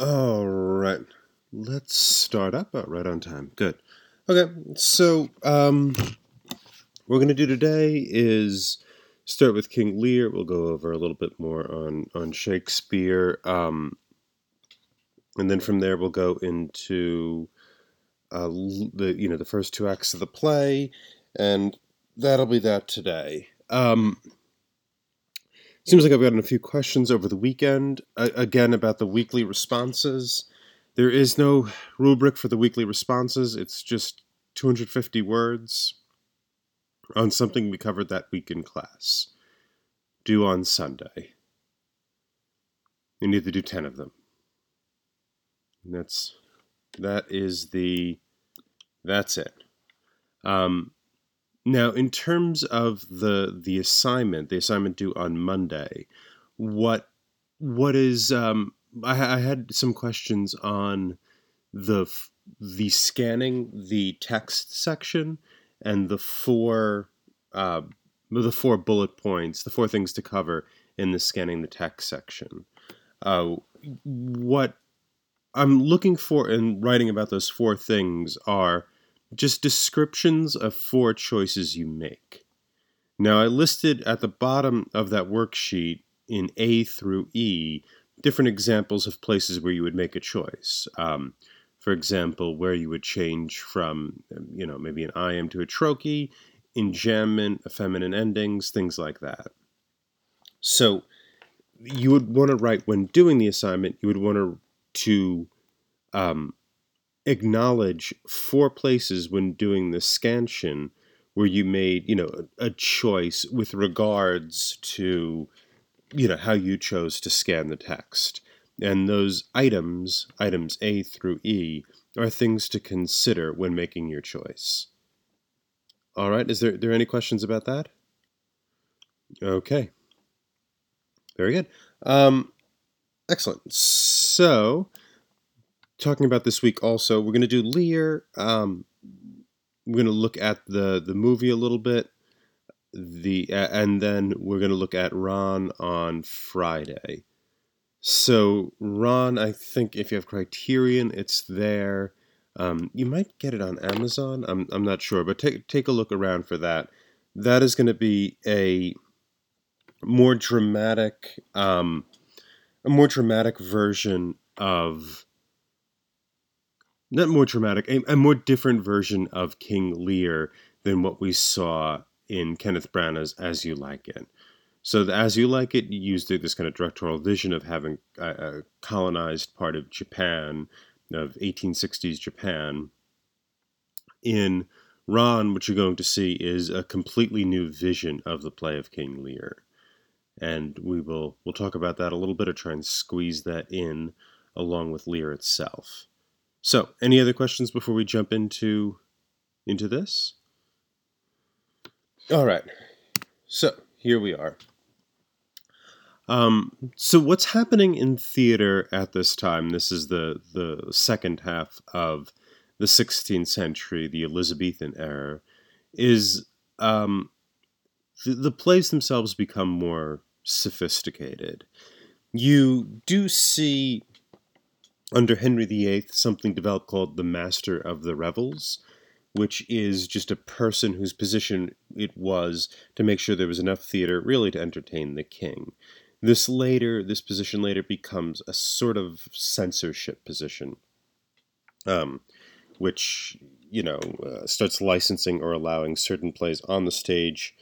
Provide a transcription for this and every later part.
All right. Let's start up. Oh, right on time. Good. Okay. So, um, what we're going to do today is start with King Lear. We'll go over a little bit more on, on Shakespeare. Um, and then from there, we'll go into uh, the, you know, the first two acts of the play. And that'll be that today. Um, Seems like I've gotten a few questions over the weekend, again, about the weekly responses. There is no rubric for the weekly responses, it's just 250 words on something we covered that week in class, due on Sunday. You need to do 10 of them. And that's that is the that's it. Um, now, in terms of the the assignment, the assignment due on Monday, what what is um, I, I had some questions on the the scanning the text section and the four uh, the four bullet points, the four things to cover in the scanning the text section. Uh, what I'm looking for in writing about those four things are just descriptions of four choices you make. Now, I listed at the bottom of that worksheet in A through E different examples of places where you would make a choice. Um, for example, where you would change from, you know, maybe an iamb to a trochee, enjambment, effeminate endings, things like that. So, you would want to write when doing the assignment, you would want to, to um, acknowledge four places when doing the scansion where you made you know a, choice with regards to you know how you chose to scan the text. And those items items a through e are things to consider when making your choice. All right is there, there any questions about that? Okay. Very good. Um, excellent. So talking about this week also, we're going to do Lear. Um, we're going to look at the the movie a little bit. The uh, and then we're going to look at Ran on Friday. So Ran, I think if you have Criterion, it's there. Um, you might get it on Amazon. I'm I'm not sure, but take take a look around for that. That is going to be a more dramatic, um, a more dramatic version of not more dramatic, a, a more different version of King Lear than what we saw in Kenneth Branagh's As You Like It. So, the As You Like It used this kind of directorial vision of having a, a colonized part of Japan, of 1860s Japan. In Ran, what you're going to see is a completely new vision of the play of King Lear. And we will we'll talk about that a little bit or try and squeeze that in along with Lear itself. So, any other questions before we jump into into this? All right. So, here we are. Um, so what's happening in theater at this time? This is the the second half of the 16th century, the Elizabethan era, is um, the, the plays themselves become more sophisticated. You do see under Henry VIII, something developed called the Master of the Revels, which is just a person whose position it was to make sure there was enough theater really to entertain the king. This later, this position later becomes a sort of censorship position, um, which you know uh, starts licensing or allowing certain plays on the stage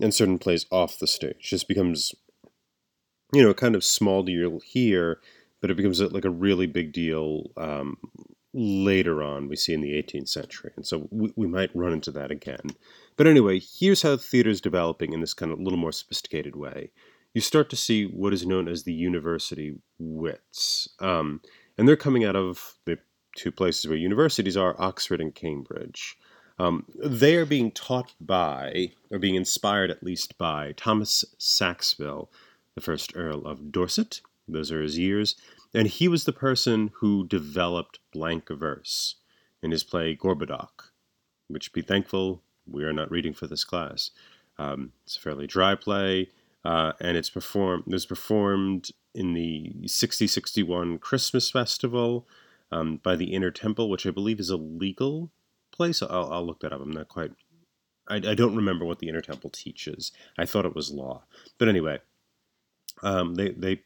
and certain plays off the stage. Just becomes, you know, a kind of small deal here but it becomes like a really big deal um, later on. We see in the 18th century, and so we, we might run into that again. But anyway, here's how theater is developing in this kind of a little more sophisticated way. You start to see what is known as the university wits, um, and they're coming out of the two places where universities are, Oxford and Cambridge. Um, they are being taught by, or being inspired at least by, Thomas Sackville, the first Earl of Dorset, those are his years. And he was the person who developed blank verse in his play Gorboduc, which be thankful we are not reading for this class. Um, it's a fairly dry play. uh, and it's performed. It was performed in the 6061 Christmas Festival um, by the Inner Temple, which I believe is a legal place. I'll, I'll look that up. I'm not quite. I, I, don't remember what the Inner Temple teaches. I thought it was law, but anyway, um, they they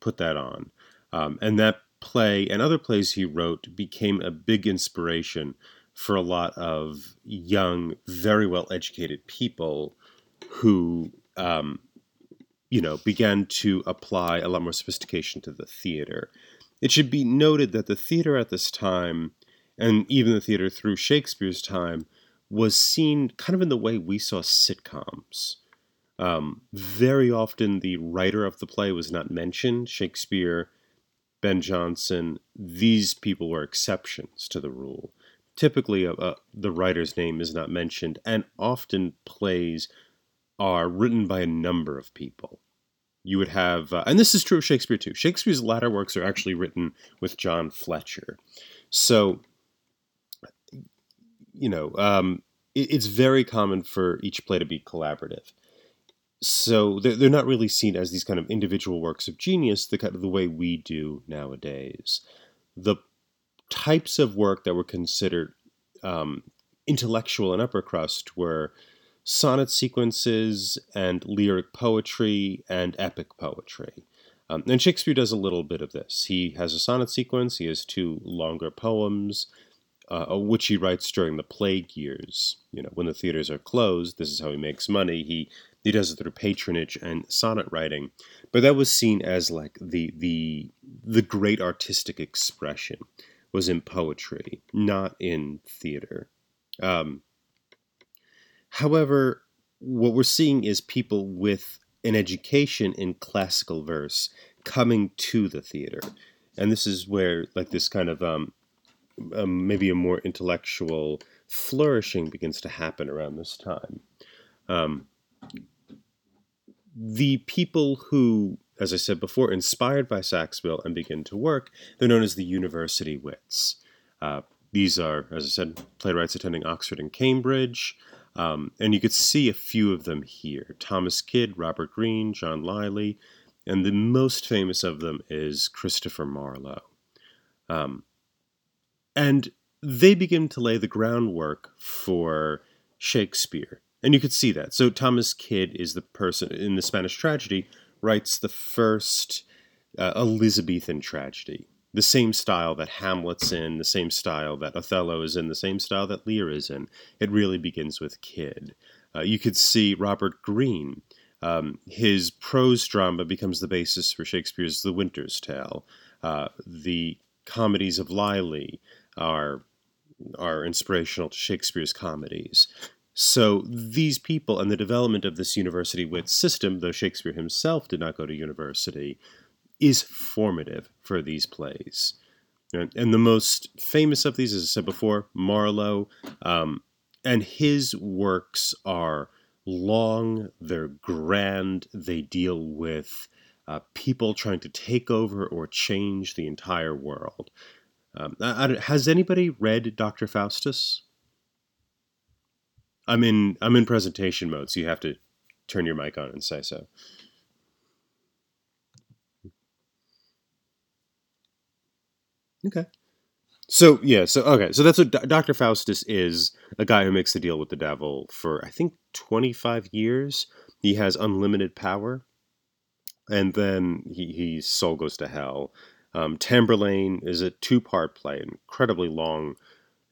put that on, um, and that play and other plays he wrote became a big inspiration for a lot of young, very well educated people who um, you know, began to apply a lot more sophistication to the theater. It should be noted that the theater at this time, and even the theater through Shakespeare's time, was seen kind of in the way we saw sitcoms. Um, very often, the writer of the play was not mentioned. Shakespeare, Ben Jonson, these people were exceptions to the rule. Typically, uh, uh, the writer's name is not mentioned, and often plays are written by a number of people. You would have, uh, and this is true of Shakespeare too. Shakespeare's latter works are actually written with John Fletcher. So, you know, um, it, it's very common for each play to be collaborative. So they're, they're not really seen as these kind of individual works of genius, the kind of the way we do nowadays. The types of work that were considered um, intellectual and upper crust were sonnet sequences and lyric poetry and epic poetry. Um, and Shakespeare does a little bit of this. He has a sonnet sequence, he has two longer poems, uh, which he writes during the plague years. You know, when the theaters are closed, this is how he makes money. He he does it through patronage and sonnet writing, but that was seen as like the the the great artistic expression was in poetry, not in theater. Um, However, what we're seeing is people with an education in classical verse coming to the theater. And this is where, like, this kind of um, um, maybe a more intellectual flourishing begins to happen around this time. Um, the people who, as I said before, inspired by Sackville and begin to work, they're known as the university wits. Uh, these are, as I said, playwrights attending Oxford and Cambridge. Um, and you could see a few of them here Thomas Kyd, Robert Greene, John Lyly, and the most famous of them is Christopher Marlowe. Um, and they begin to lay the groundwork for Shakespeare. And you could see that. So Thomas Kyd is the person in the Spanish tragedy, writes the first uh, Elizabethan tragedy the same style that Hamlet's in, the same style that Othello is in, the same style that Lear is in. It really begins with Kyd. Uh, you could see Robert Greene. Um, his prose drama becomes the basis for Shakespeare's The Winter's Tale. Uh, the comedies of Lyly are are inspirational to Shakespeare's comedies. So these people and the development of this university wit system, though Shakespeare himself did not go to university, is formative for these plays. And the most famous of these, as I said before, Marlowe, um, and his works are long, they're grand, they deal with uh, people trying to take over or change the entire world. Um, I, I, has anybody read Dr. Faustus? I'm in I'm in presentation mode, so you have to turn your mic on and say so. Okay. So yeah, so okay, so that's what Dr. Faustus is a guy who makes the deal with the devil for I think 25 years. He has unlimited power, and then he his soul goes to hell. Um, Tamburlaine is a two part play, incredibly long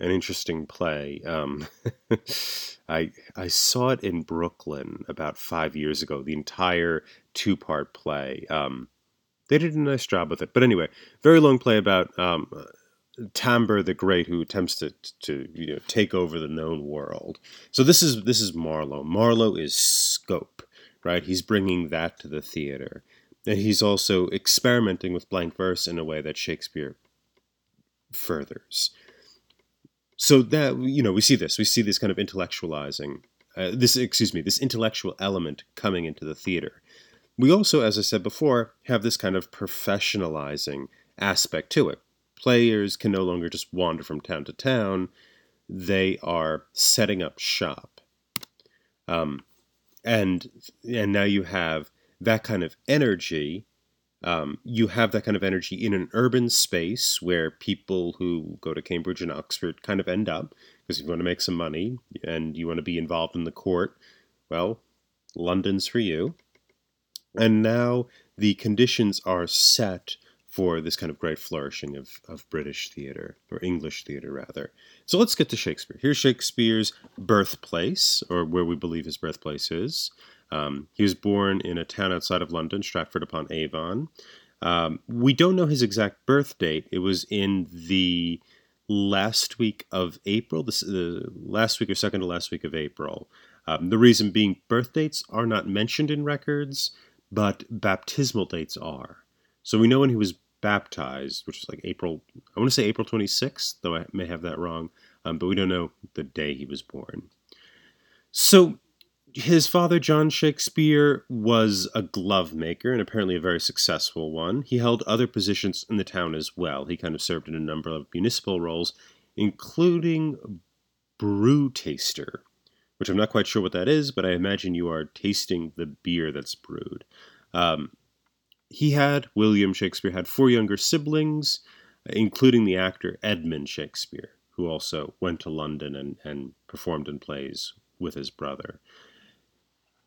and interesting play. Um, I I saw it in Brooklyn about five years ago. The entire two part play. Um, they did a nice job with it. But anyway, very long play about um, the Great, who attempts to to you know take over the known world. So this is this is Marlowe. Marlowe is scope, right? He's bringing that to the theater, and he's also experimenting with blank verse in a way that Shakespeare furthers. So that you know, we see this. We see this kind of intellectualizing. Uh, this excuse me, this intellectual element coming into the theater we also, as I said before, have this kind of professionalizing aspect to it. Players can no longer just wander from town to town, they are setting up shop. Um, and and now you have that kind of energy, um, you have that kind of energy in an urban space where people who go to Cambridge and Oxford kind of end up because you want to make some money and you want to be involved in the court. Well, London's for you. And now the conditions are set for this kind of great flourishing of, of British theater, or English theater rather. So let's get to Shakespeare. Here's Shakespeare's birthplace, or where we believe his birthplace is. Um, he was born in a town outside of London, Stratford upon Avon. Um, we don't know his exact birth date. It was in the last week of April, the, last week or second to last week of April. Um, the reason being birth dates are not mentioned in records, but baptismal dates are. So we know when he was baptized, which is like April, I want to say April 26th, though I may have that wrong, um, but we don't know the day he was born. So his father, John Shakespeare, was a glove maker and apparently a very successful one. He held other positions in the town as well. He kind of served in a number of municipal roles, including brew taster, which I'm not quite sure what that is, but I imagine you are tasting the beer that's brewed. Um, he had, William Shakespeare had four younger siblings, including the actor Edmund Shakespeare, who also went to London and, and performed in plays with his brother.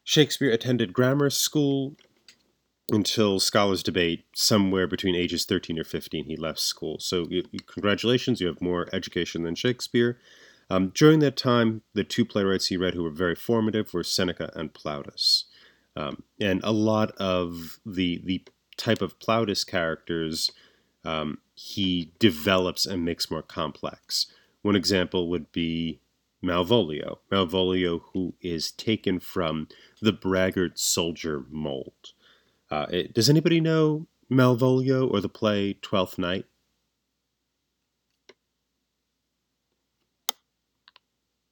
Shakespeare attended grammar school until scholars debate somewhere between ages 13 or 15 he left school. So, congratulations, you have more education than Shakespeare. Um, during that time, the two playwrights he read who were very formative were Seneca and Plautus. Um, and a lot of the the type of Plautus characters um, he develops and makes more complex. One example would be Malvolio. Malvolio, who is taken from the braggart soldier mold. Uh, it, does anybody know Malvolio or the play Twelfth Night?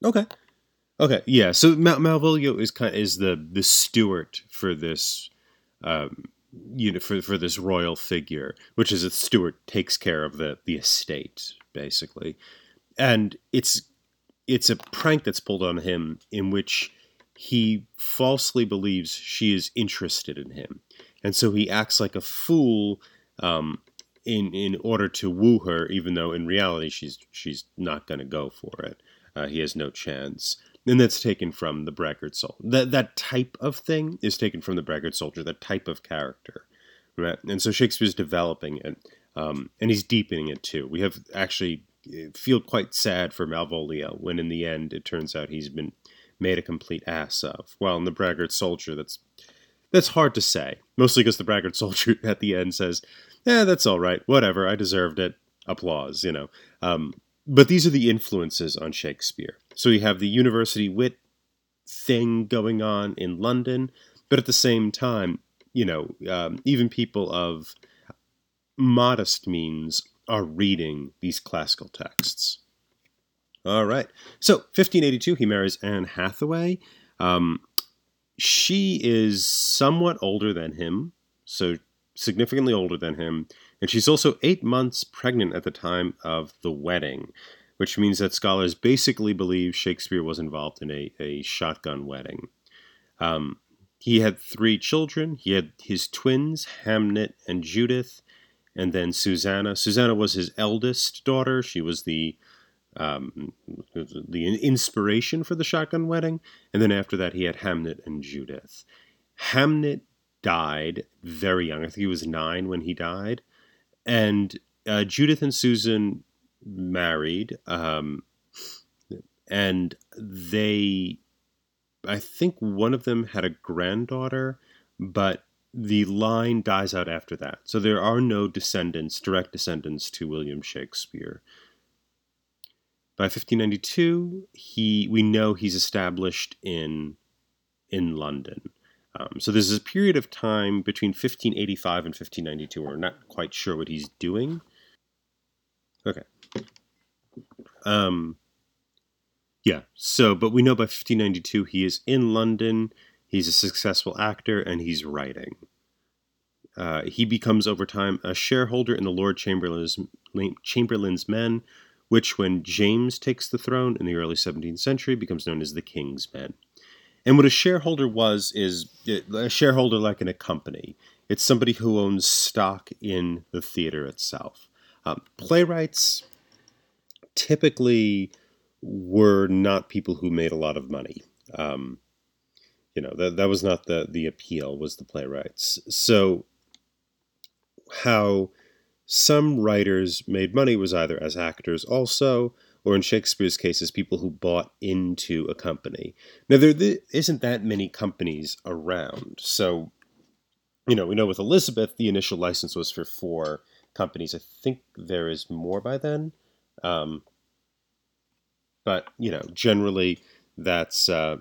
Okay. Okay, yeah. So Mal- Malvolio is kind of, is the the steward for this, um, you know, for for this royal figure, which is a steward takes care of the the estate basically, and it's it's a prank that's pulled on him in which he falsely believes she is interested in him, and so he acts like a fool um, in in order to woo her, even though in reality she's she's not going to go for it. Uh, he has no chance and that's taken from the braggart soldier. That that type of thing is taken from the braggart soldier. That type of character, right? And so Shakespeare's developing it, um, and he's deepening it too. We have actually uh, feel quite sad for Malvolio when, in the end, it turns out he's been made a complete ass of. Well, in the braggart soldier, that's that's hard to say. Mostly because the braggart soldier at the end says, "Yeah, that's all right. Whatever. I deserved it. Applause." You know. Um, but these are the influences on Shakespeare. So you have the university wit thing going on in London, but at the same time, you know, um, even people of modest means are reading these classical texts. All right. So, 1582, he marries Anne Hathaway. Um, she is somewhat older than him, so significantly older than him, and she's also eight months pregnant at the time of the wedding which means that scholars basically believe Shakespeare was involved in a, a shotgun wedding. Um, he had three children. He had his twins, Hamnet and Judith, and then Susanna. Susanna was his eldest daughter. She was the um, the inspiration for the shotgun wedding. And then after that, he had Hamnet and Judith. Hamnet died very young. I think he was nine when he died. And uh, Judith and Susan married, um, and they, I think one of them had a granddaughter, but the line dies out after that. So there are no descendants, direct descendants to William Shakespeare. By 1592, he we know he's established in in London. Um, so there's a period of time between 1585 and 1592 where we're not quite sure what he's doing. Okay. Um, yeah. So, but we know by 1592 he is in London. He's a successful actor and he's writing. Uh, he becomes over time a shareholder in the Lord Chamberlain's, Chamberlain's Men, which, when James takes the throne in the early 17th century, becomes known as the King's Men. And what a shareholder was is a shareholder like in a company. It's somebody who owns stock in the theater itself. Um, playwrights typically were not people who made a lot of money. Um, you know that that was not the the appeal was the playwrights. So how some writers made money was either as actors also, or in Shakespeare's case, as people who bought into a company. Now, there isn't that many companies around. So, you know, we know with Elizabeth, the initial license was for four companies. I think there is more by then. Um, but, you know, generally that's. Uh,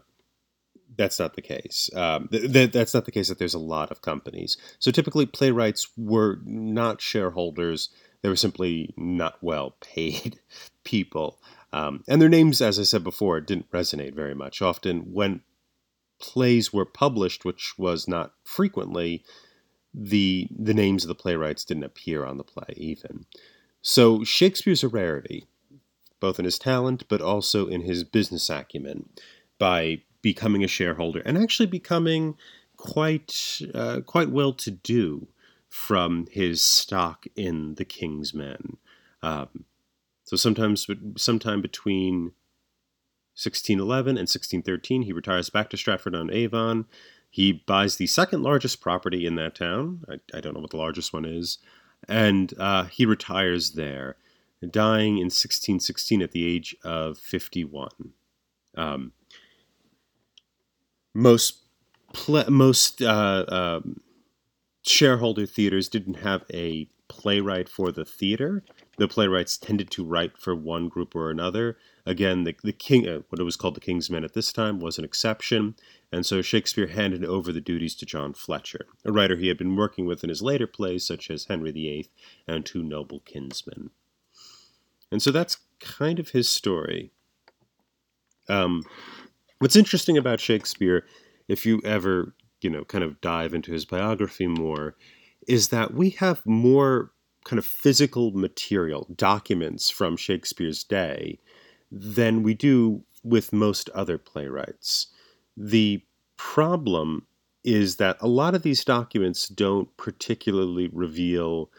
that's not the case. Um, th- th- that's not the case that there's a lot of companies. So typically, playwrights were not shareholders. They were simply not well paid people. Um, and their names, as I said before, didn't resonate very much. Often, when plays were published, which was not frequently, the the names of the playwrights didn't appear on the play even. So Shakespeare's a rarity, both in his talent but also in his business acumen. By becoming a shareholder and actually becoming quite uh, quite well to do from his stock in the King's Men. Um, so sometimes sometime between 1611 and 1613, he retires back to Stratford on Avon. He buys the second largest property in that town. I, I don't know what the largest one is. And uh, he retires there, dying in 1616 at the age of 51. Um, most pl- most uh, um, shareholder theaters didn't have a playwright for the theater. The playwrights tended to write for one group or another. Again, the, the king, uh, what it was called the King's Men at this time, was an exception, and so Shakespeare handed over the duties to John Fletcher, a writer he had been working with in his later plays, such as Henry VIII and Two Noble Kinsmen. And so that's kind of his story. Um, What's interesting about Shakespeare, if you ever, you know, kind of dive into his biography more, is that we have more kind of physical material, documents from Shakespeare's day, than we do with most other playwrights. The problem is that a lot of these documents don't particularly reveal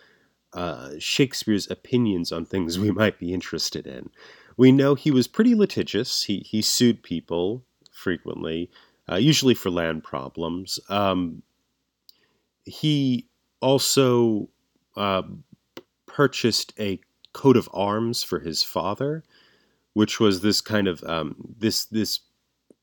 uh, Shakespeare's opinions on things we might be interested in. We know he was pretty litigious. He he sued people frequently, uh, usually for land problems. Um, he also uh, purchased a coat of arms for his father, which was this kind of um, this this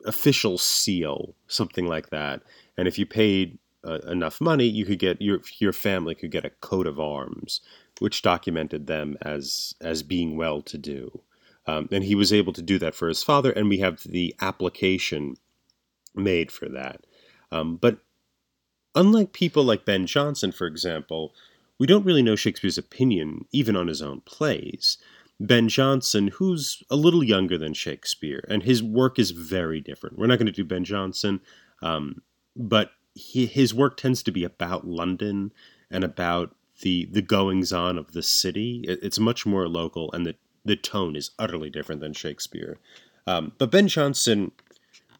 official seal, something like that. And if you paid uh, enough money, you could get your your family could get a coat of arms, which documented them as as being well to do. Um, and he was able to do that for his father, and we have the application made for that. Um, but unlike people like Ben Jonson, for example, we don't really know Shakespeare's opinion even on his own plays. Ben Jonson, who's a little younger than Shakespeare, and his work is very different. We're not going to do Ben Jonson, um, but he, his work tends to be about London and about the the goings on of the city. It, it's much more local, and the the tone is utterly different than Shakespeare. Um, but Ben Jonson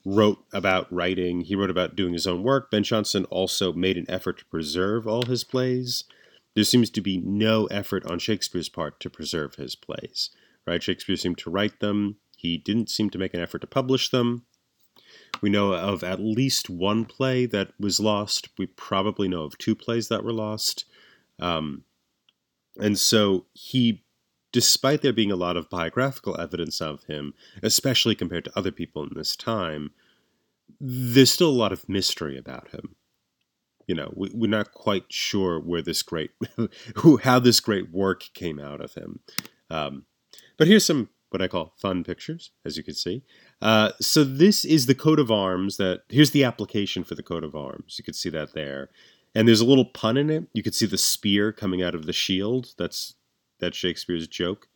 wrote about writing, he wrote about doing his own work. Ben Jonson also made an effort to preserve all his plays. There seems to be no effort on Shakespeare's part to preserve his plays. Right? Shakespeare seemed to write them. He didn't seem to make an effort to publish them. We know of at least one play that was lost. We probably know of two plays that were lost. Um, and so he despite there being a lot of biographical evidence of him, especially compared to other people in this time, there's still a lot of mystery about him. You know, we, are not quite sure where this great, who, how this great work came out of him. Um, but here's some what I call fun pictures, as you can see. Uh, so this is the coat of arms that, here's the application for the coat of arms. You can see that there. And there's a little pun in it. You can see the spear coming out of the shield. That's that's Shakespeare's joke.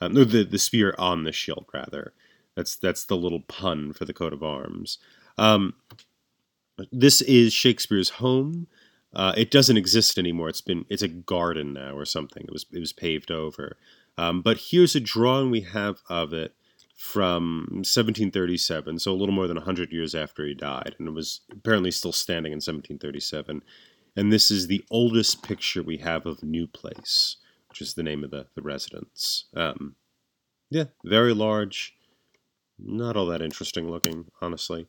Um, no, the the spear on the shield rather. That's that's the little pun for the coat of arms. Um, this is Shakespeare's home. Uh, it doesn't exist anymore. It's been it's a garden now or something. It was it was paved over. Um, but here's a drawing we have of it from 1737, so a little more than 100 years after he died, and it was apparently still standing in 1737. And this is the oldest picture we have of New Place, which is the name of the, the residence. Um, yeah, very large, not all that interesting looking, honestly.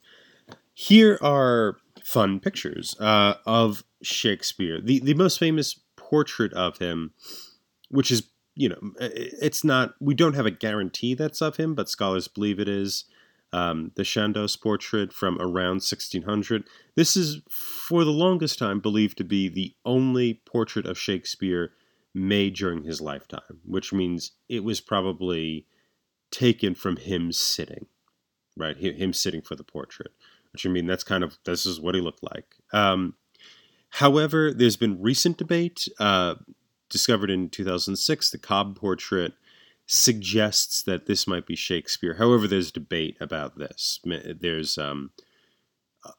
Here are fun pictures uh, of Shakespeare. The, the most famous portrait of him, which is you know, it's not. We don't have a guarantee that's of him, but scholars believe it is. Um, the Chandos portrait from around 1600. This is, for the longest time, believed to be the only portrait of Shakespeare made during his lifetime, which means it was probably taken from him sitting, right? Him sitting for the portrait, which I mean, that's kind of, this is what he looked like. Um, however, there's been recent debate. Uh, discovered in 2006, the Cobbe portrait suggests that this might be Shakespeare. However, there's debate about this. There's um,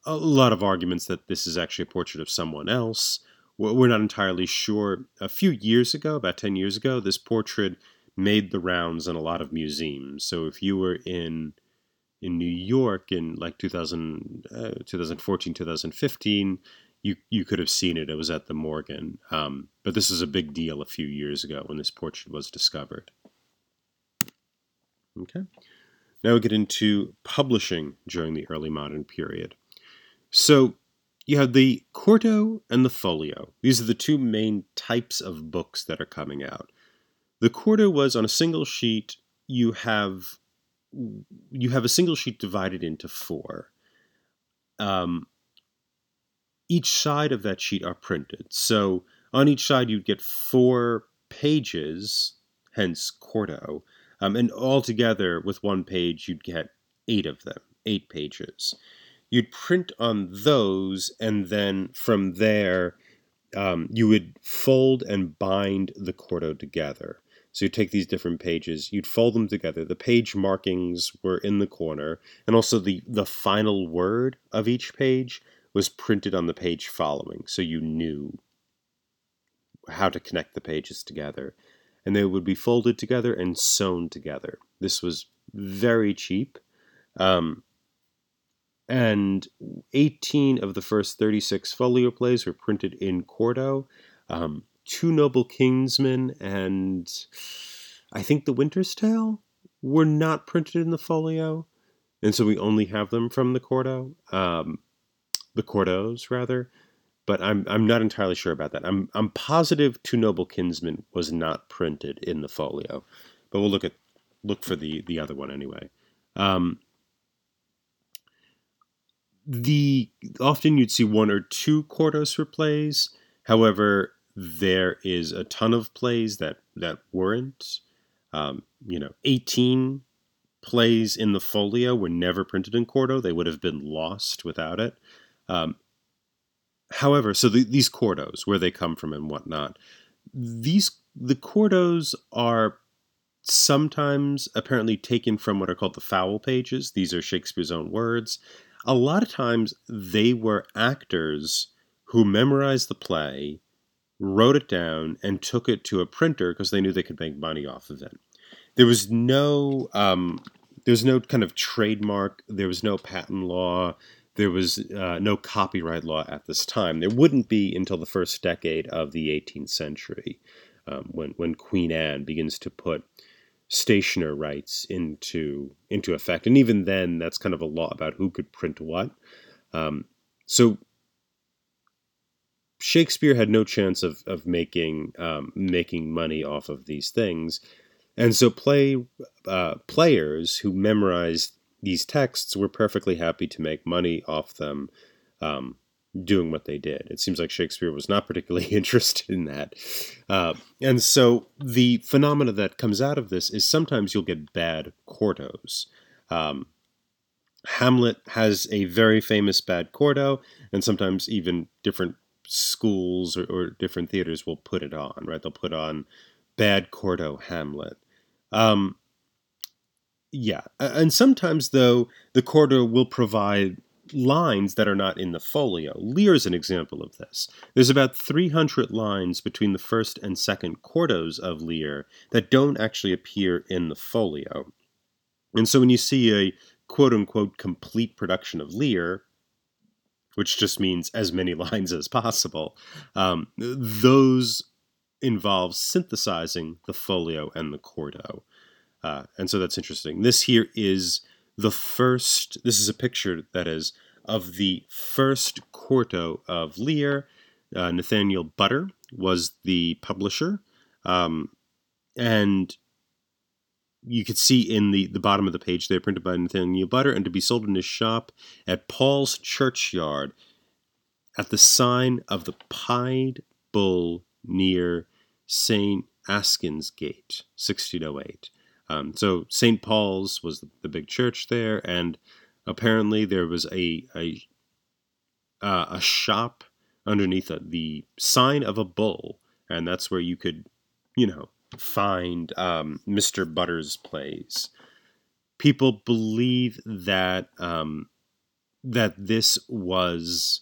a lot of arguments that this is actually a portrait of someone else. We're not entirely sure. A few years ago, about 10 years ago, this portrait made the rounds in a lot of museums. So if you were in in New York in like 2000, uh, 2014, 2015, you you could have seen it. It was at the Morgan, um, but this is a big deal a few years ago when this portrait was discovered. Okay, now we get into publishing during the early modern period. So you have the quarto and the folio. These are the two main types of books that are coming out. The quarto was on a single sheet. You have you have a single sheet divided into four. Um, each side of that sheet are printed. So on each side, you'd get four pages, hence quarto. Um, and altogether, with one page, you'd get eight of them, eight pages. You'd print on those, and then from there, um, you would fold and bind the quarto together. So you take these different pages, you'd fold them together. The page markings were in the corner, and also the, the final word of each page was printed on the page following, so you knew how to connect the pages together. And they would be folded together and sewn together. This was very cheap. Um, and 18 of the first 36 folio plays were printed in quarto. Um, Two Noble Kinsmen and I think The Winter's Tale were not printed in the folio. And so we only have them from the quarto. Um, the quartos rather, but I'm I'm not entirely sure about that. I'm I'm positive Two Noble Kinsmen was not printed in the folio, but we'll look at look for the the other one anyway. Um, the often you'd see one or two for plays. However, there is a ton of plays that that weren't. Um, you know, 18 plays in the folio were never printed in quarto. They would have been lost without it. Um, however, so the, these quartos, where they come from and whatnot, these the quartos are sometimes apparently taken from what are called the foul pages. These are Shakespeare's own words. A lot of times they were actors who memorized the play, wrote it down, and took it to a printer because they knew they could make money off of it. There was no um, there was no kind of trademark. There was no patent law there was uh, no copyright law at this time. There wouldn't be until the first decade of the 18th century, um, when when Queen Anne begins to put stationer rights into into effect, and even then, that's kind of a law about who could print what. Um, so Shakespeare had no chance of of making um, making money off of these things, and so play uh, players who memorized these texts were perfectly happy to make money off them um, doing what they did. It seems like Shakespeare was not particularly interested in that. Uh, and so the phenomena that comes out of this is sometimes you'll get bad quartos. Um, Hamlet has a very famous bad quarto, and sometimes even different schools or, or different theaters will put it on, right? They'll put on bad quarto Hamlet. Um, yeah, and sometimes though the quarto will provide lines that are not in the folio. Lear is an example of this. There's about 300 lines between the first and second quartos of Lear that don't actually appear in the folio. And so when you see a quote unquote complete production of Lear, which just means as many lines as possible, um, those involve synthesizing the folio and the quarto. Uh, and so that's interesting. This here is the first, this is a picture that is of the first quarto of Lear. Uh, Nathaniel Butter was the publisher. Um, and you could see in the, the bottom of the page they're printed by Nathaniel Butter and to be sold in his shop at Paul's Churchyard at the sign of the Pied Bull near St. Austin's Gate, 1608. Um, so St. Paul's was the, the, big church there, and apparently there was a a, uh, a shop underneath a, the sign of a bull, and that's where you could, you know, find um, Mr. Butter's plays. People believe that um, that this was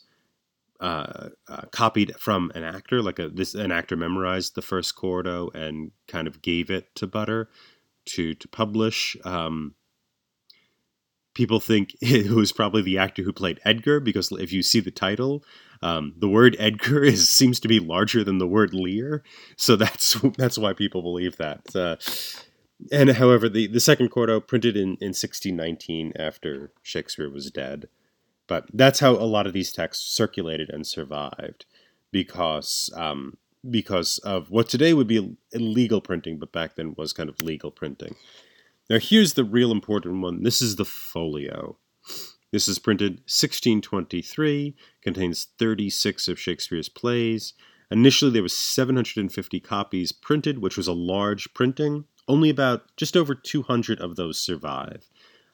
uh, uh, copied from an actor, like a this an actor memorized the first quarto and kind of gave it to Butter to to publish. Um, people think it was probably the actor who played Edgar because if you see the title, um, the word Edgar is seems to be larger than the word Lear, so that's that's why people believe that. Uh, and however, the, the second quarto printed in, in 1619 after Shakespeare was dead. But that's how a lot of these texts circulated and survived because um, because of what today would be illegal printing, but back then was kind of legal printing. Now, here's the real important one. This is the folio. This is printed 1623, contains 36 of Shakespeare's plays. Initially, there was 750 copies printed, which was a large printing. Only about just over 200 of those survive.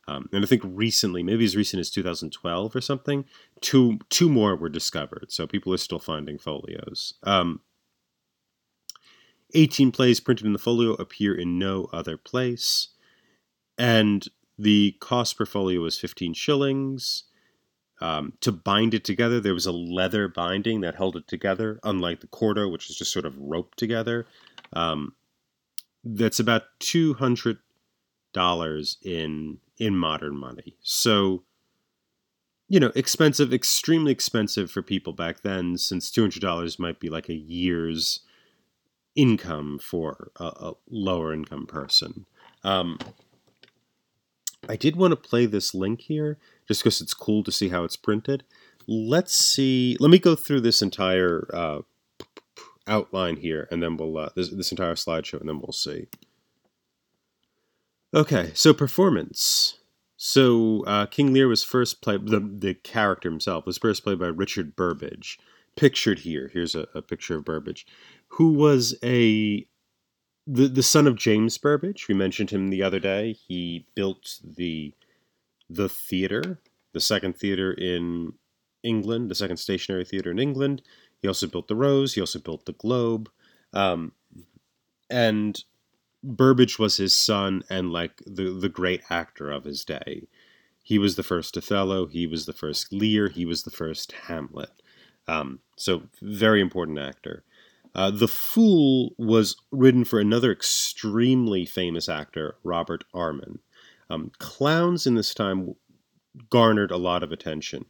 Um, and I think recently, maybe as recent as 2012 or something, two two more were discovered. So people are still finding folios. Um, 18 plays printed in the folio appear in no other place. And the cost per folio was 15 shillings. Um, to bind it together, there was a leather binding that held it together, unlike the quarto, which is just sort of roped together. Um, that's about two hundred dollars in in modern money. So, you know, expensive, extremely expensive for people back then, since two hundred dollars might be like a year's income for a, a lower income person. Um, I did want to play this link here just because it's cool to see how it's printed. Let's see. Let me go through this entire uh, outline here, and then we'll uh, this, this entire slideshow, and then we'll see. Okay, so performance. So uh, King Lear was first played. The the character himself was first played by Richard Burbage. Pictured here. Here's a, a picture of Burbage, who was a the the son of James Burbage. We mentioned him the other day. He built the the theater, the second theater in England, the second stationary theater in England. He also built the Rose. He also built the Globe, um, and Burbage was his son and like the the great actor of his day. He was the first Othello. He was the first Lear. He was the first Hamlet. Um, so very important actor. Uh, the Fool was written for another extremely famous actor, Robert Armin. Um, clowns in this time garnered a lot of attention.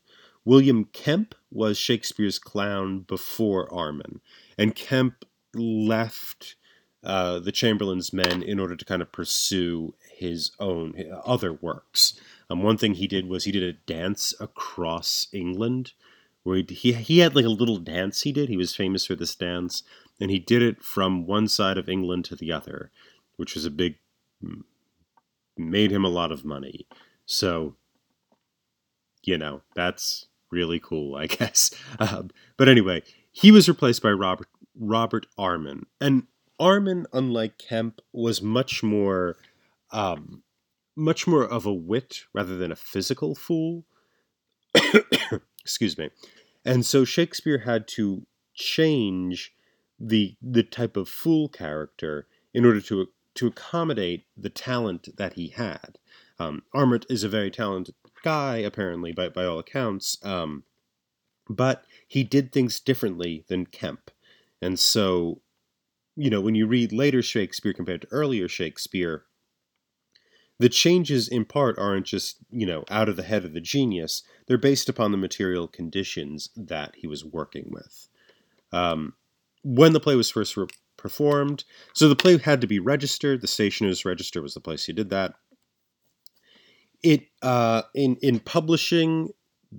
William Kemp was Shakespeare's clown before Armin, and Kemp left uh, the Chamberlain's men in order to kind of pursue his own other works. Um, one thing he did was he did a dance across England where he, he, he had like a little dance he did. He was famous for this dance, and he did it from one side of England to the other, which was a big made him a lot of money. So, you know, that's really cool, I guess. Um, but anyway, he was replaced by Robert Robert Armin, and Armin, unlike Kemp, was much more, um, much more of a wit rather than a physical fool. Excuse me. And so Shakespeare had to change the the type of fool character in order to to accommodate the talent that he had. Um, Armin is a very talented guy, apparently, by by all accounts. Um, but he did things differently than Kemp, and so, you know, when you read later Shakespeare compared to earlier Shakespeare, the changes in part aren't just you know out of the head of the genius; they're based upon the material conditions that he was working with. Um, when the play was first re- performed, so the play had to be registered. The Stationers Register was the place he did that. It uh, in in publishing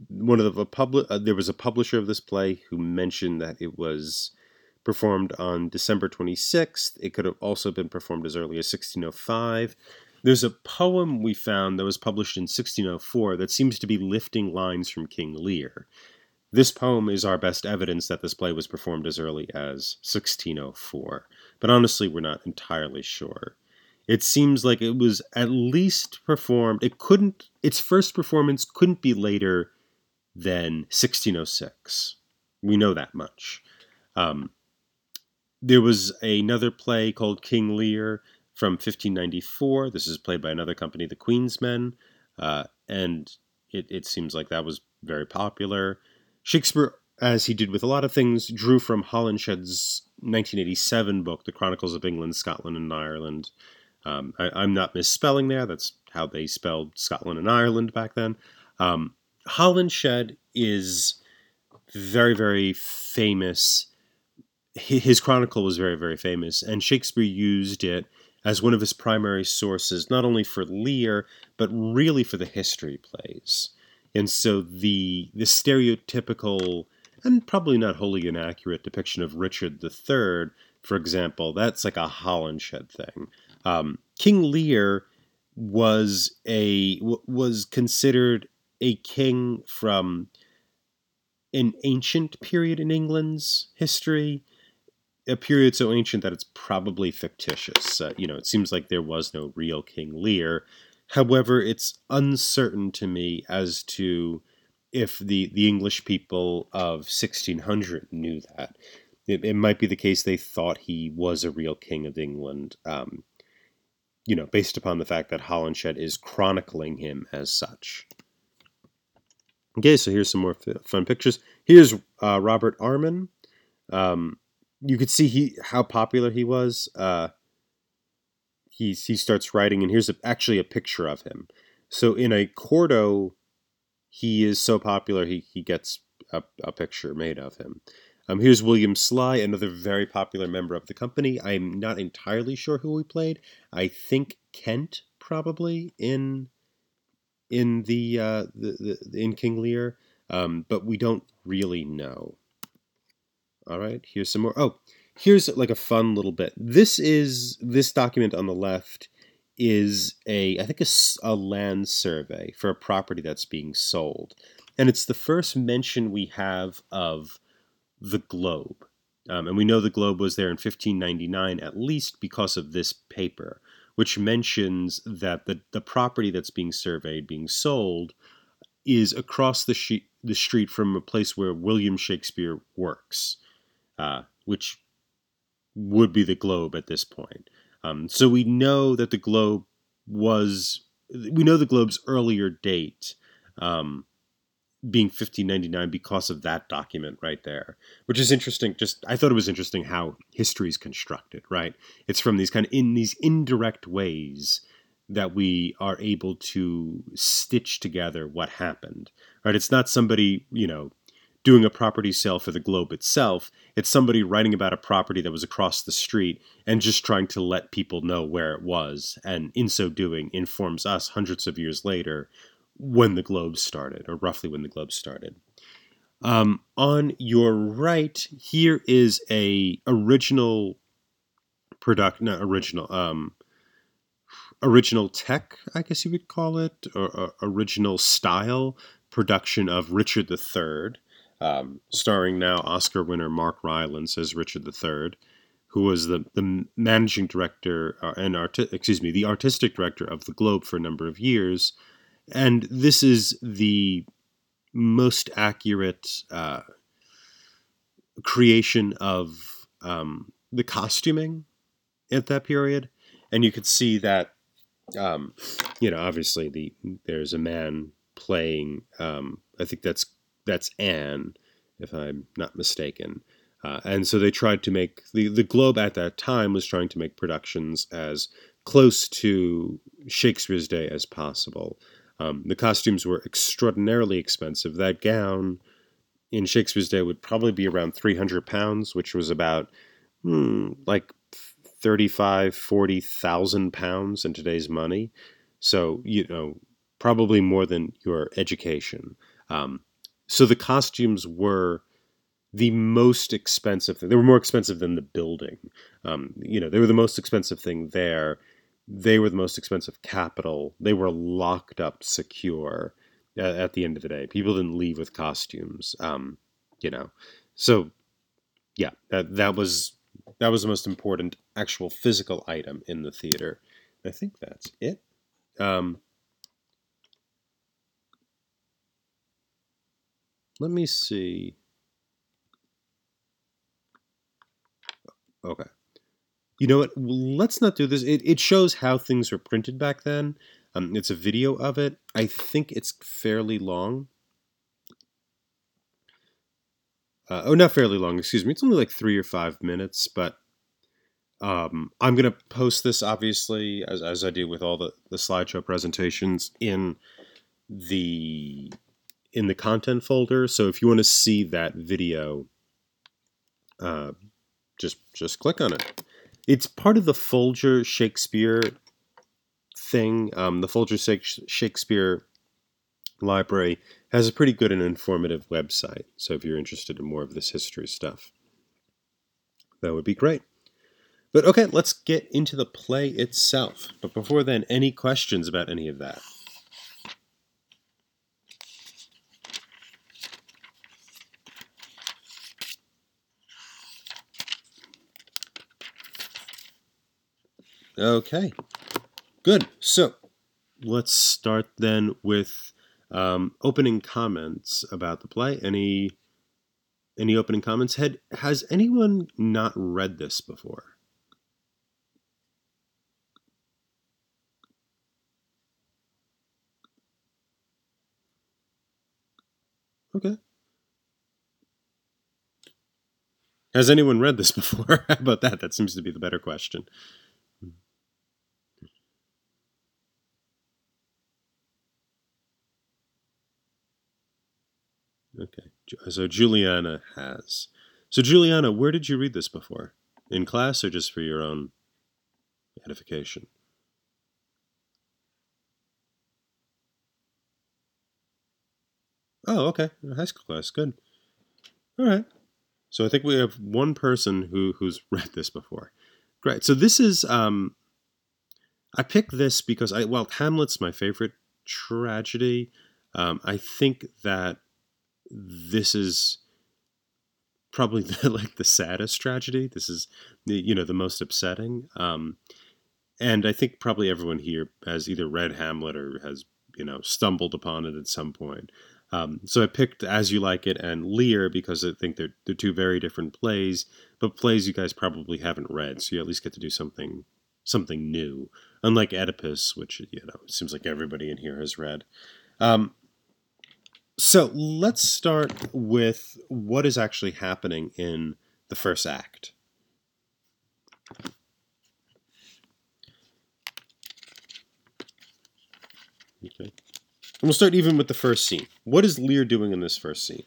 one of the public uh, there was a publisher of this play who mentioned that it was performed on December 26th. It could have also been performed as early as 1605. There's a poem we found that was published in 1604 that seems to be lifting lines from King Lear. This poem is our best evidence that this play was performed as early as 1604, but honestly, we're not entirely sure. It seems like it was at least performed, it couldn't, its first performance couldn't be later than 1606. We know that much. Um, there was another play called King Lear from 1594. This is played by another company, the Queen's Men, uh, and it, it seems like that was very popular. Shakespeare, as he did with a lot of things, drew from Holinshed's 1987 book, The Chronicles of England, Scotland, and Ireland. Um, I, am not misspelling there. That's how they spelled Scotland and Ireland back then. Um, Holinshed is very, very famous. His chronicle was very, very famous, and Shakespeare used it as one of his primary sources, not only for Lear, but really for the history plays. And so the the stereotypical and probably not wholly inaccurate depiction of Richard III, for example, that's like a Holinshed thing. Um, King Lear was a was considered a king from an ancient period in England's history, a period so ancient that it's probably fictitious. Uh, you know, it seems like there was no real King Lear. However, it's uncertain to me as to if the, the English people of 1600 knew that. It, it might be the case they thought he was a real king of England, um, you know, based upon the fact that Holinshed is chronicling him as such. Okay, so here's some more fun pictures. Here's uh, Robert Armin. Um, you could see he how popular he was. Uh, he he starts writing, and here's a, actually a picture of him. So in a quarto, he is so popular he he gets a, a picture made of him. Um, here's William Sly, another very popular member of the company. I'm not entirely sure who he played. I think Kent probably in in the, uh, the, the in King Lear, um, but we don't really know. All right, here's some more. Oh, here's like a fun little bit. This is this document on the left is a I think a, a land survey for a property that's being sold, and it's the first mention we have of the globe. Um, and we know the globe was there in 1599 at least because of this paper which mentions that the, the property that's being surveyed, being sold, is across the, she- the street from a place where William Shakespeare works, uh, which would be the Globe at this point. Um, so we know that the Globe was, we know the Globe's earlier date. Um, being 1599 because of that document right there which is interesting just i thought it was interesting how history is constructed right it's from these kind of in these indirect ways that we are able to stitch together what happened right it's not somebody you know doing a property sale for the globe itself it's somebody writing about a property that was across the street and just trying to let people know where it was and in so doing informs us hundreds of years later when the Globe started, or roughly when the Globe started. Um, on your right, here is a original product, not original, um, original tech, I guess you would call it, or, or original style production of Richard III, um, starring now Oscar winner Mark Rylance as Richard III, who was the, the managing director uh, and arti- excuse me, the artistic director of the Globe for a number of years and this is the most accurate uh, creation of um, the costuming at that period, and you could see that. Um, you know, obviously, the there's a man playing. Um, I think that's that's Anne, if I'm not mistaken. Uh, and so they tried to make the the Globe at that time was trying to make productions as close to Shakespeare's day as possible. Um, the costumes were extraordinarily expensive. That gown in Shakespeare's day would probably be around 300 pounds, which was about hmm, like 35, 40,000 pounds in today's money. So, you know, probably more than your education. Um, so the costumes were the most expensive thing. They were more expensive than the building. Um, you know, they were the most expensive thing there. They were the most expensive capital. They were locked up secure at, at the end of the day. People didn't leave with costumes. Um, you know, so yeah, that that was that was the most important actual physical item in the theater. I think that's it. Um, let me see. Okay. You know what? Let's not do this. It, it shows how things were printed back then. Um, it's a video of it. I think it's fairly long. Uh, oh, not fairly long, excuse me. It's only like three or five minutes, but um, I'm going to post this, obviously, as, as I do with all the, the slideshow presentations, in the in the content folder. So if you want to see that video, uh, just just click on it. It's part of the Folger Shakespeare thing. Um, the Folger Shakespeare Library has a pretty good and informative website. So if you're interested in more of this history stuff, that would be great. But okay, let's get into the play itself. But before then, any questions about any of that? Okay, good. So let's start then with um, opening comments about the play. Any any opening comments? Had has anyone not read this before? Okay. Has anyone read this before? How about that? That seems to be the better question. Okay. So Juliana has. So Juliana, where did you read this before? In class or just for your own edification? Oh, okay. High school class. Good. All right. So I think we have one person who who's read this before. Great. So this is um I picked this because I well Hamlet's my favorite tragedy. Um, I think that this is probably the, like the saddest tragedy. This is the you know the most upsetting. Um, and I think probably everyone here has either read Hamlet or has you know stumbled upon it at some point. Um, so I picked As You Like It and Lear because I think they're they're two very different plays, but plays you guys probably haven't read, so you at least get to do something something new. Unlike Oedipus, which you know it seems like everybody in here has read. Um, so let's start with what is actually happening in the first act. Okay. And we'll start even with the first scene. What is Lear doing in this first scene?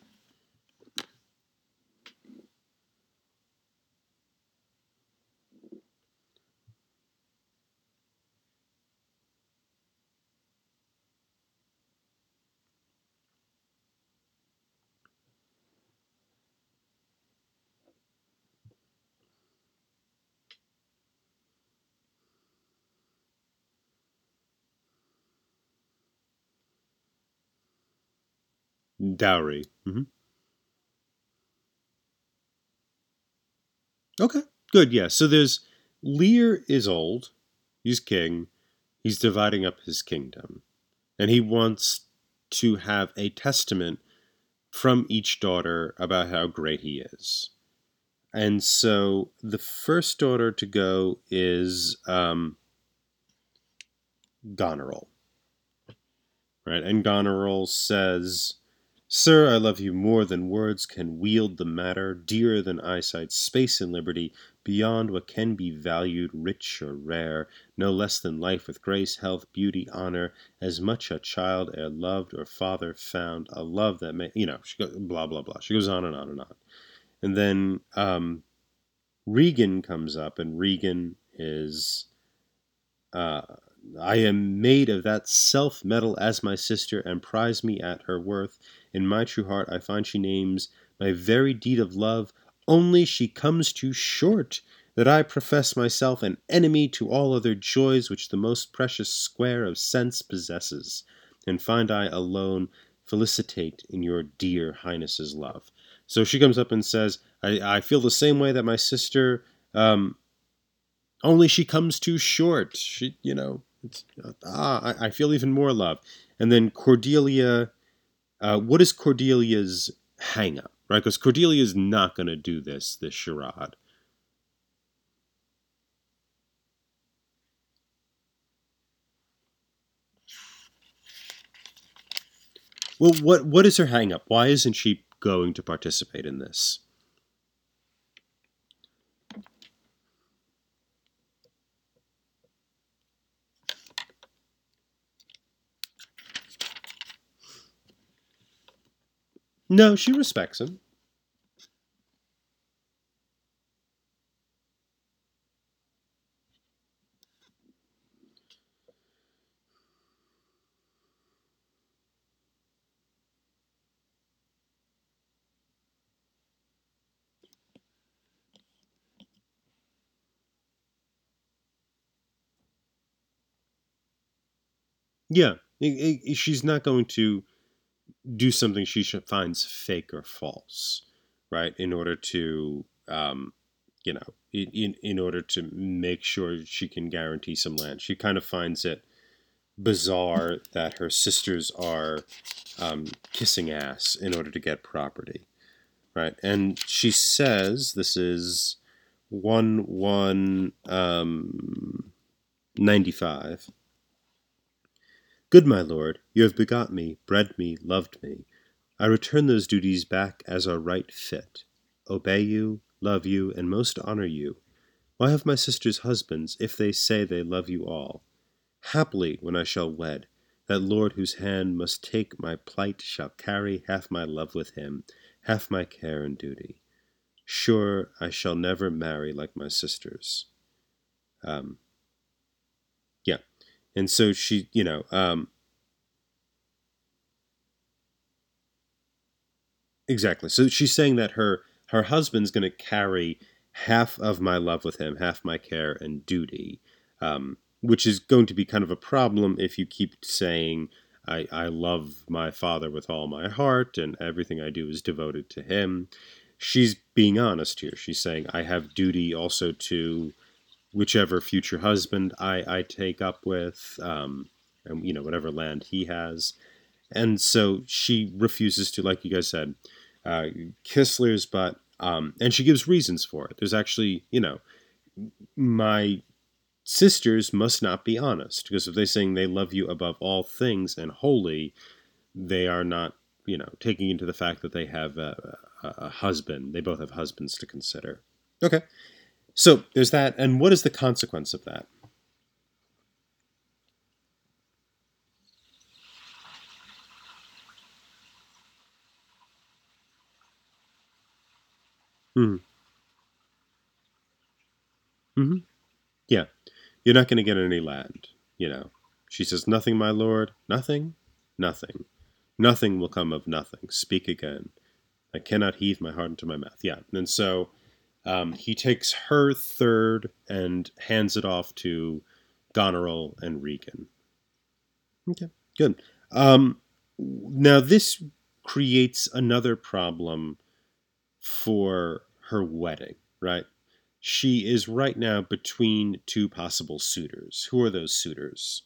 Dowry. Mm-hmm. Okay, good. Yeah. So there's Lear is old. He's king. He's dividing up his kingdom, and he wants to have a testament from each daughter about how great he is. And so the first daughter to go is um, Goneril. Right? And Goneril says, Sir, I love you more than words can wield the matter, dearer than eyesight, space, and liberty, beyond what can be valued, rich or rare, no less than life with grace, health, beauty, honor, as much a child e'er loved or father found, a love that may, you know, she goes, blah, blah, blah. She goes on and on and on. And then um, Regan comes up, and Regan is. Uh, I am made of that self metal as my sister, and prize me at her worth. In my true heart I find she names my very deed of love, only she comes too short, that I profess myself an enemy to all other joys which the most precious square of sense possesses, and find I alone felicitate in your dear highness's love. So she comes up and says, I, I feel the same way that my sister, um, only she comes too short. She, you know, it's, ah, I, I, feel even more love. And then Cordelia, uh, what is Cordelia's hang up, right? Because Cordelia is not going to do this, this charade. Well, what what is her hang up? Why isn't she going to participate in this? No, she respects him. Yeah, it, it, she's not going to do something she finds fake or false, right? In order to, um, you know, in in order to make sure she can guarantee some land. She kind of finds it bizarre that her sisters are um, kissing ass in order to get property, right? And she says this is one one um, ninety five. Good my lord, you have begot me, bred me, loved me. I return those duties back as are right fit. Obey you, love you, and most honor you. Why have my sisters husbands, if they say they love you all? Happily, when I shall wed, that lord whose hand must take my plight shall carry half my love with him, half my care and duty. Sure, I shall never marry like my sisters. Um, and so she you know um, exactly. So she's saying that her her husband's going to carry half of my love with him half my care and duty um, which is going to be kind of a problem if you keep saying I, I love my father with all my heart and everything i do is devoted to him. She's being honest here. She's saying i have duty also to whichever future husband I, I take up with, um, and you know whatever land he has, and so she refuses to, like you guys said, uh, kiss Lear's butt, um, and she gives reasons for it. There's actually, you know, my sisters must not be honest because if they're saying they love you above all things and wholly, they are not, you know, taking into the fact that they have a, a, a husband. They both have husbands to consider. Okay. So there's that. And what is the consequence of that? Hmm. hmm Yeah. You're not going to get any land, you know. She says, Nothing, my lord. Nothing? Nothing. Nothing will come of nothing. Speak again. I cannot heave my heart into my mouth. Yeah. And so um, he takes her third and hands it off to Goneril and Regan. Okay, good. Um, now, this creates another problem for her wedding, right? She is right now between two possible suitors. Who are those suitors?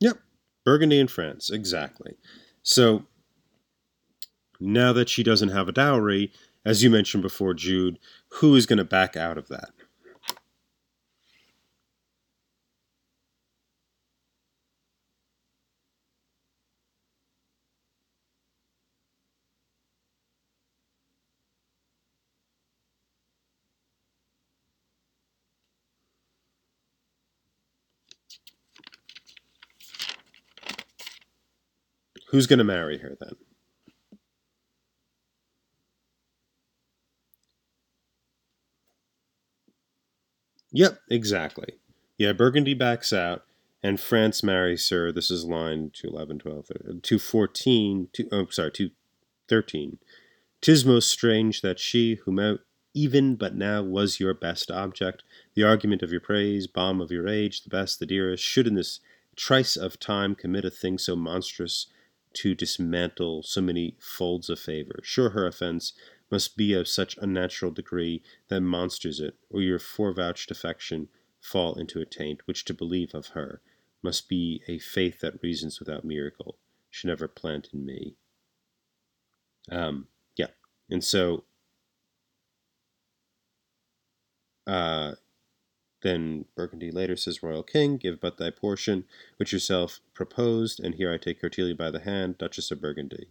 Yep, Burgundy and France, exactly. So now that she doesn't have a dowry, as you mentioned before, Jude, who is going to back out of that? Who's going to marry her then? Yep, exactly. Yeah, Burgundy backs out, and France marries her. This is line 211, 12, 214, two, oh, sorry, 213. Tis most strange that she, whom even but now was your best object, the argument of your praise, balm of your age, the best, the dearest, should in this trice of time commit a thing so monstrous to dismantle so many folds of favor. Sure, her offense must be of such unnatural degree that monsters it, or your forevouched affection fall into a taint, which to believe of her must be a faith that reasons without miracle, should never plant in me. Um, yeah, and so uh, then Burgundy later says, Royal King, give but thy portion, which yourself proposed, and here I take Cordelia by the hand, Duchess of Burgundy.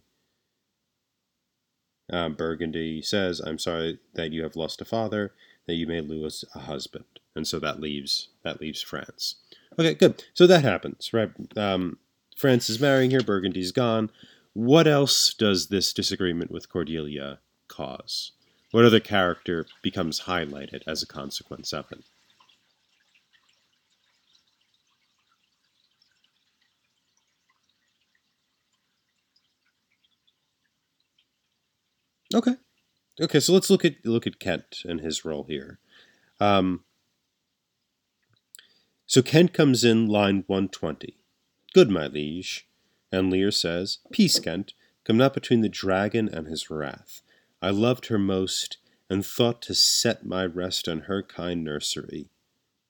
Um, Burgundy says, I'm sorry that you have lost a father, that you may lose a husband. And so that leaves that leaves France. Okay, good. So that happens, right? Um, France is marrying here, Burgundy's gone. What else does this disagreement with Cordelia cause? What other character becomes highlighted as a consequence of it? Okay. Okay, so let's look at look at Kent and his role here. Um, so Kent comes in line 120. Good, my liege. And Lear says, Peace, Kent, come not between the dragon and his wrath. I loved her most, and thought to set my rest on her kind nursery.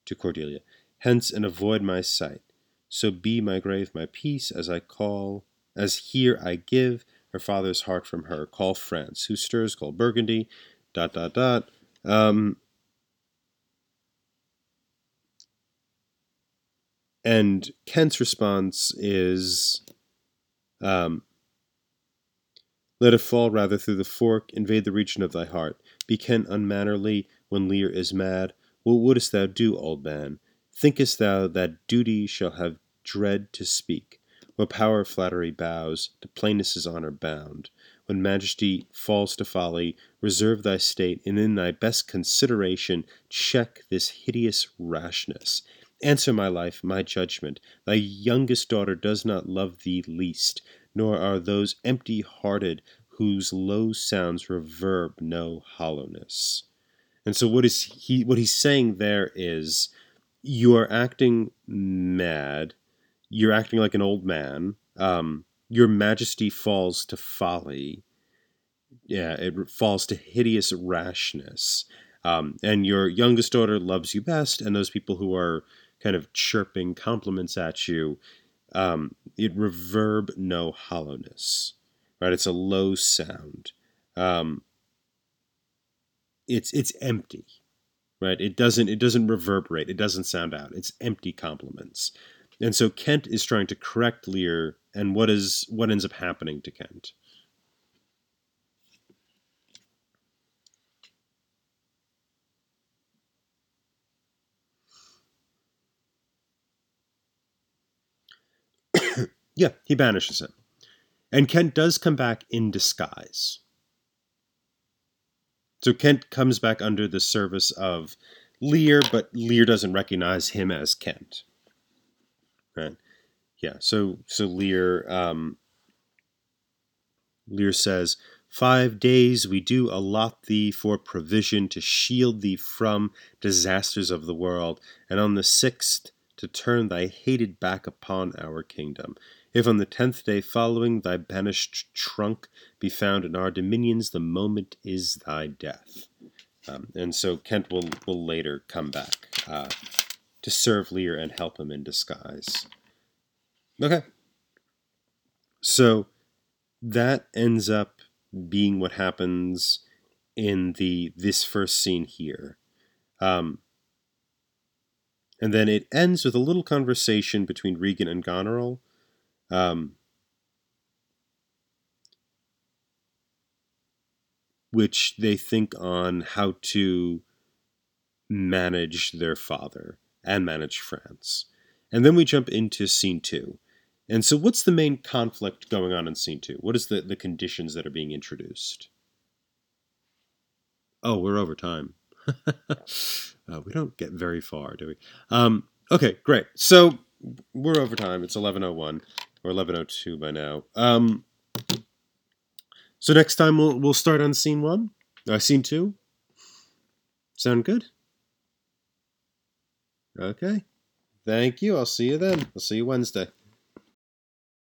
To Cordelia, hence and avoid my sight. So be my grave my peace, as I call, as here I give, her father's heart from her. Call France. Who stirs? Call Burgundy. Dot, dot, dot. Um, and Kent's response is um, Let it fall rather through the fork, invade the region of thy heart. Be Kent unmannerly when Lear is mad. What wouldst thou do, old man? Thinkest thou that duty shall have dread to speak? What power flattery bows, to plainness honor bound. When majesty falls to folly, reserve thy state, and in thy best consideration check this hideous rashness. Answer my life, my judgment. Thy youngest daughter does not love thee least, nor are those empty hearted whose low sounds reverb no hollowness. And so what is he what he's saying there is you are acting mad you're acting like an old man. Um, your majesty falls to folly. Yeah, it falls to hideous rashness. Um, and your youngest daughter loves you best, and those people who are kind of chirping compliments at you, um, it reverb no hollowness, right? It's a low sound. Um, it's it's empty, right? It doesn't it doesn't reverberate. It doesn't sound out. It's empty compliments. And so Kent is trying to correct Lear, and what is what ends up happening to Kent? yeah, he banishes him. And Kent does come back in disguise. So Kent comes back under the service of Lear, but Lear doesn't recognize him as Kent right? Yeah. So so Lear um, Lear says, Five days we do allot thee for provision to shield thee from disasters of the world, and on the sixth to turn thy hated back upon our kingdom. If on the tenth day following thy banished trunk be found in our dominions, the moment is thy death. Um, and so Kent will, will later come back. Uh, to serve Lear and help him in disguise. Okay. So that ends up being what happens in the this first scene here. Um, and then it ends with a little conversation between Regan and Goneril. Um, which they think on how to manage their father and manage France. And then we jump into scene two. And so, what's the main conflict going on in scene two? What is the, the conditions that are being introduced? Oh, we're over time. uh, we don't get very far, do we? Um, okay, great. So we're over time. It's eleven oh one or eleven oh two by now. Um, so next time we'll we'll start on scene one, uh, scene two. Sound good? Okay. Thank you. I'll see you then. I'll see you Wednesday.